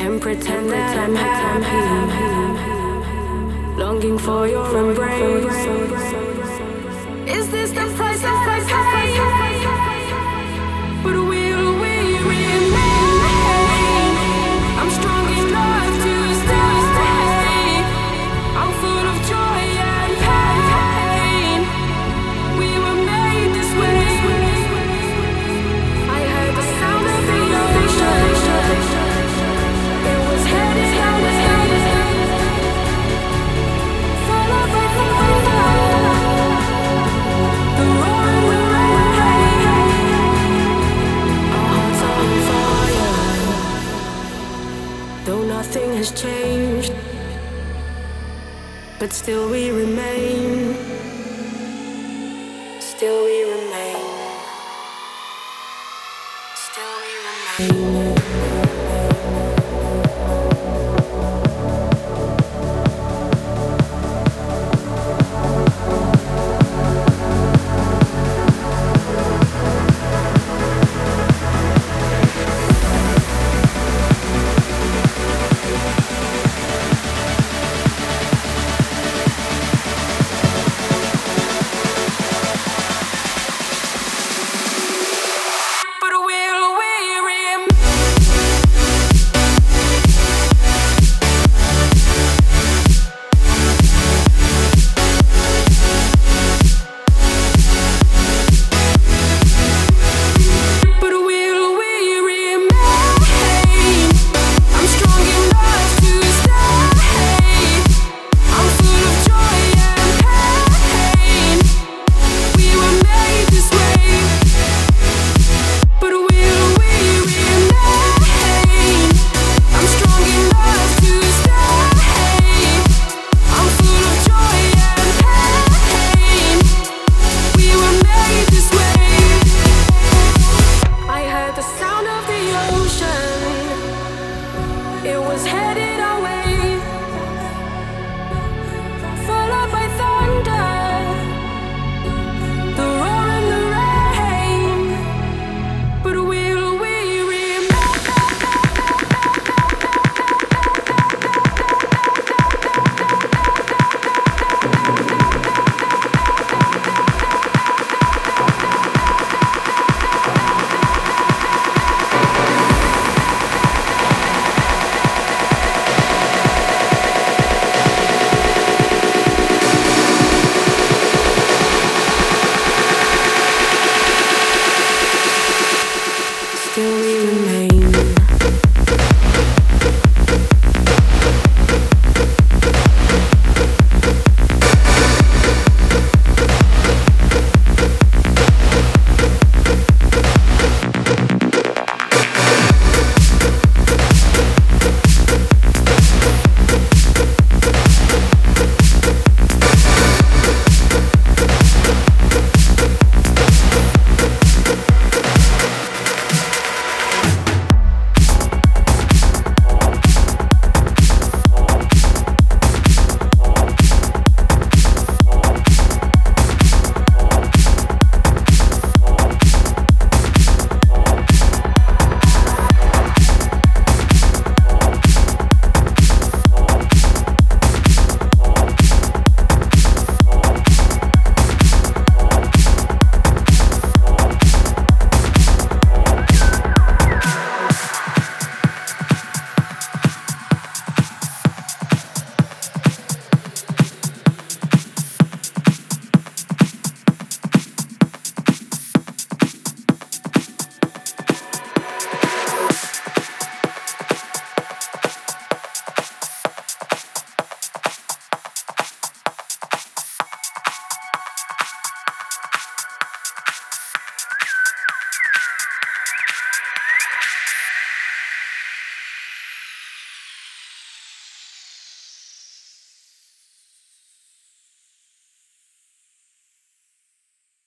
and pretend that I'm happy, longing for your embrace. Is this the changed, but still we remain.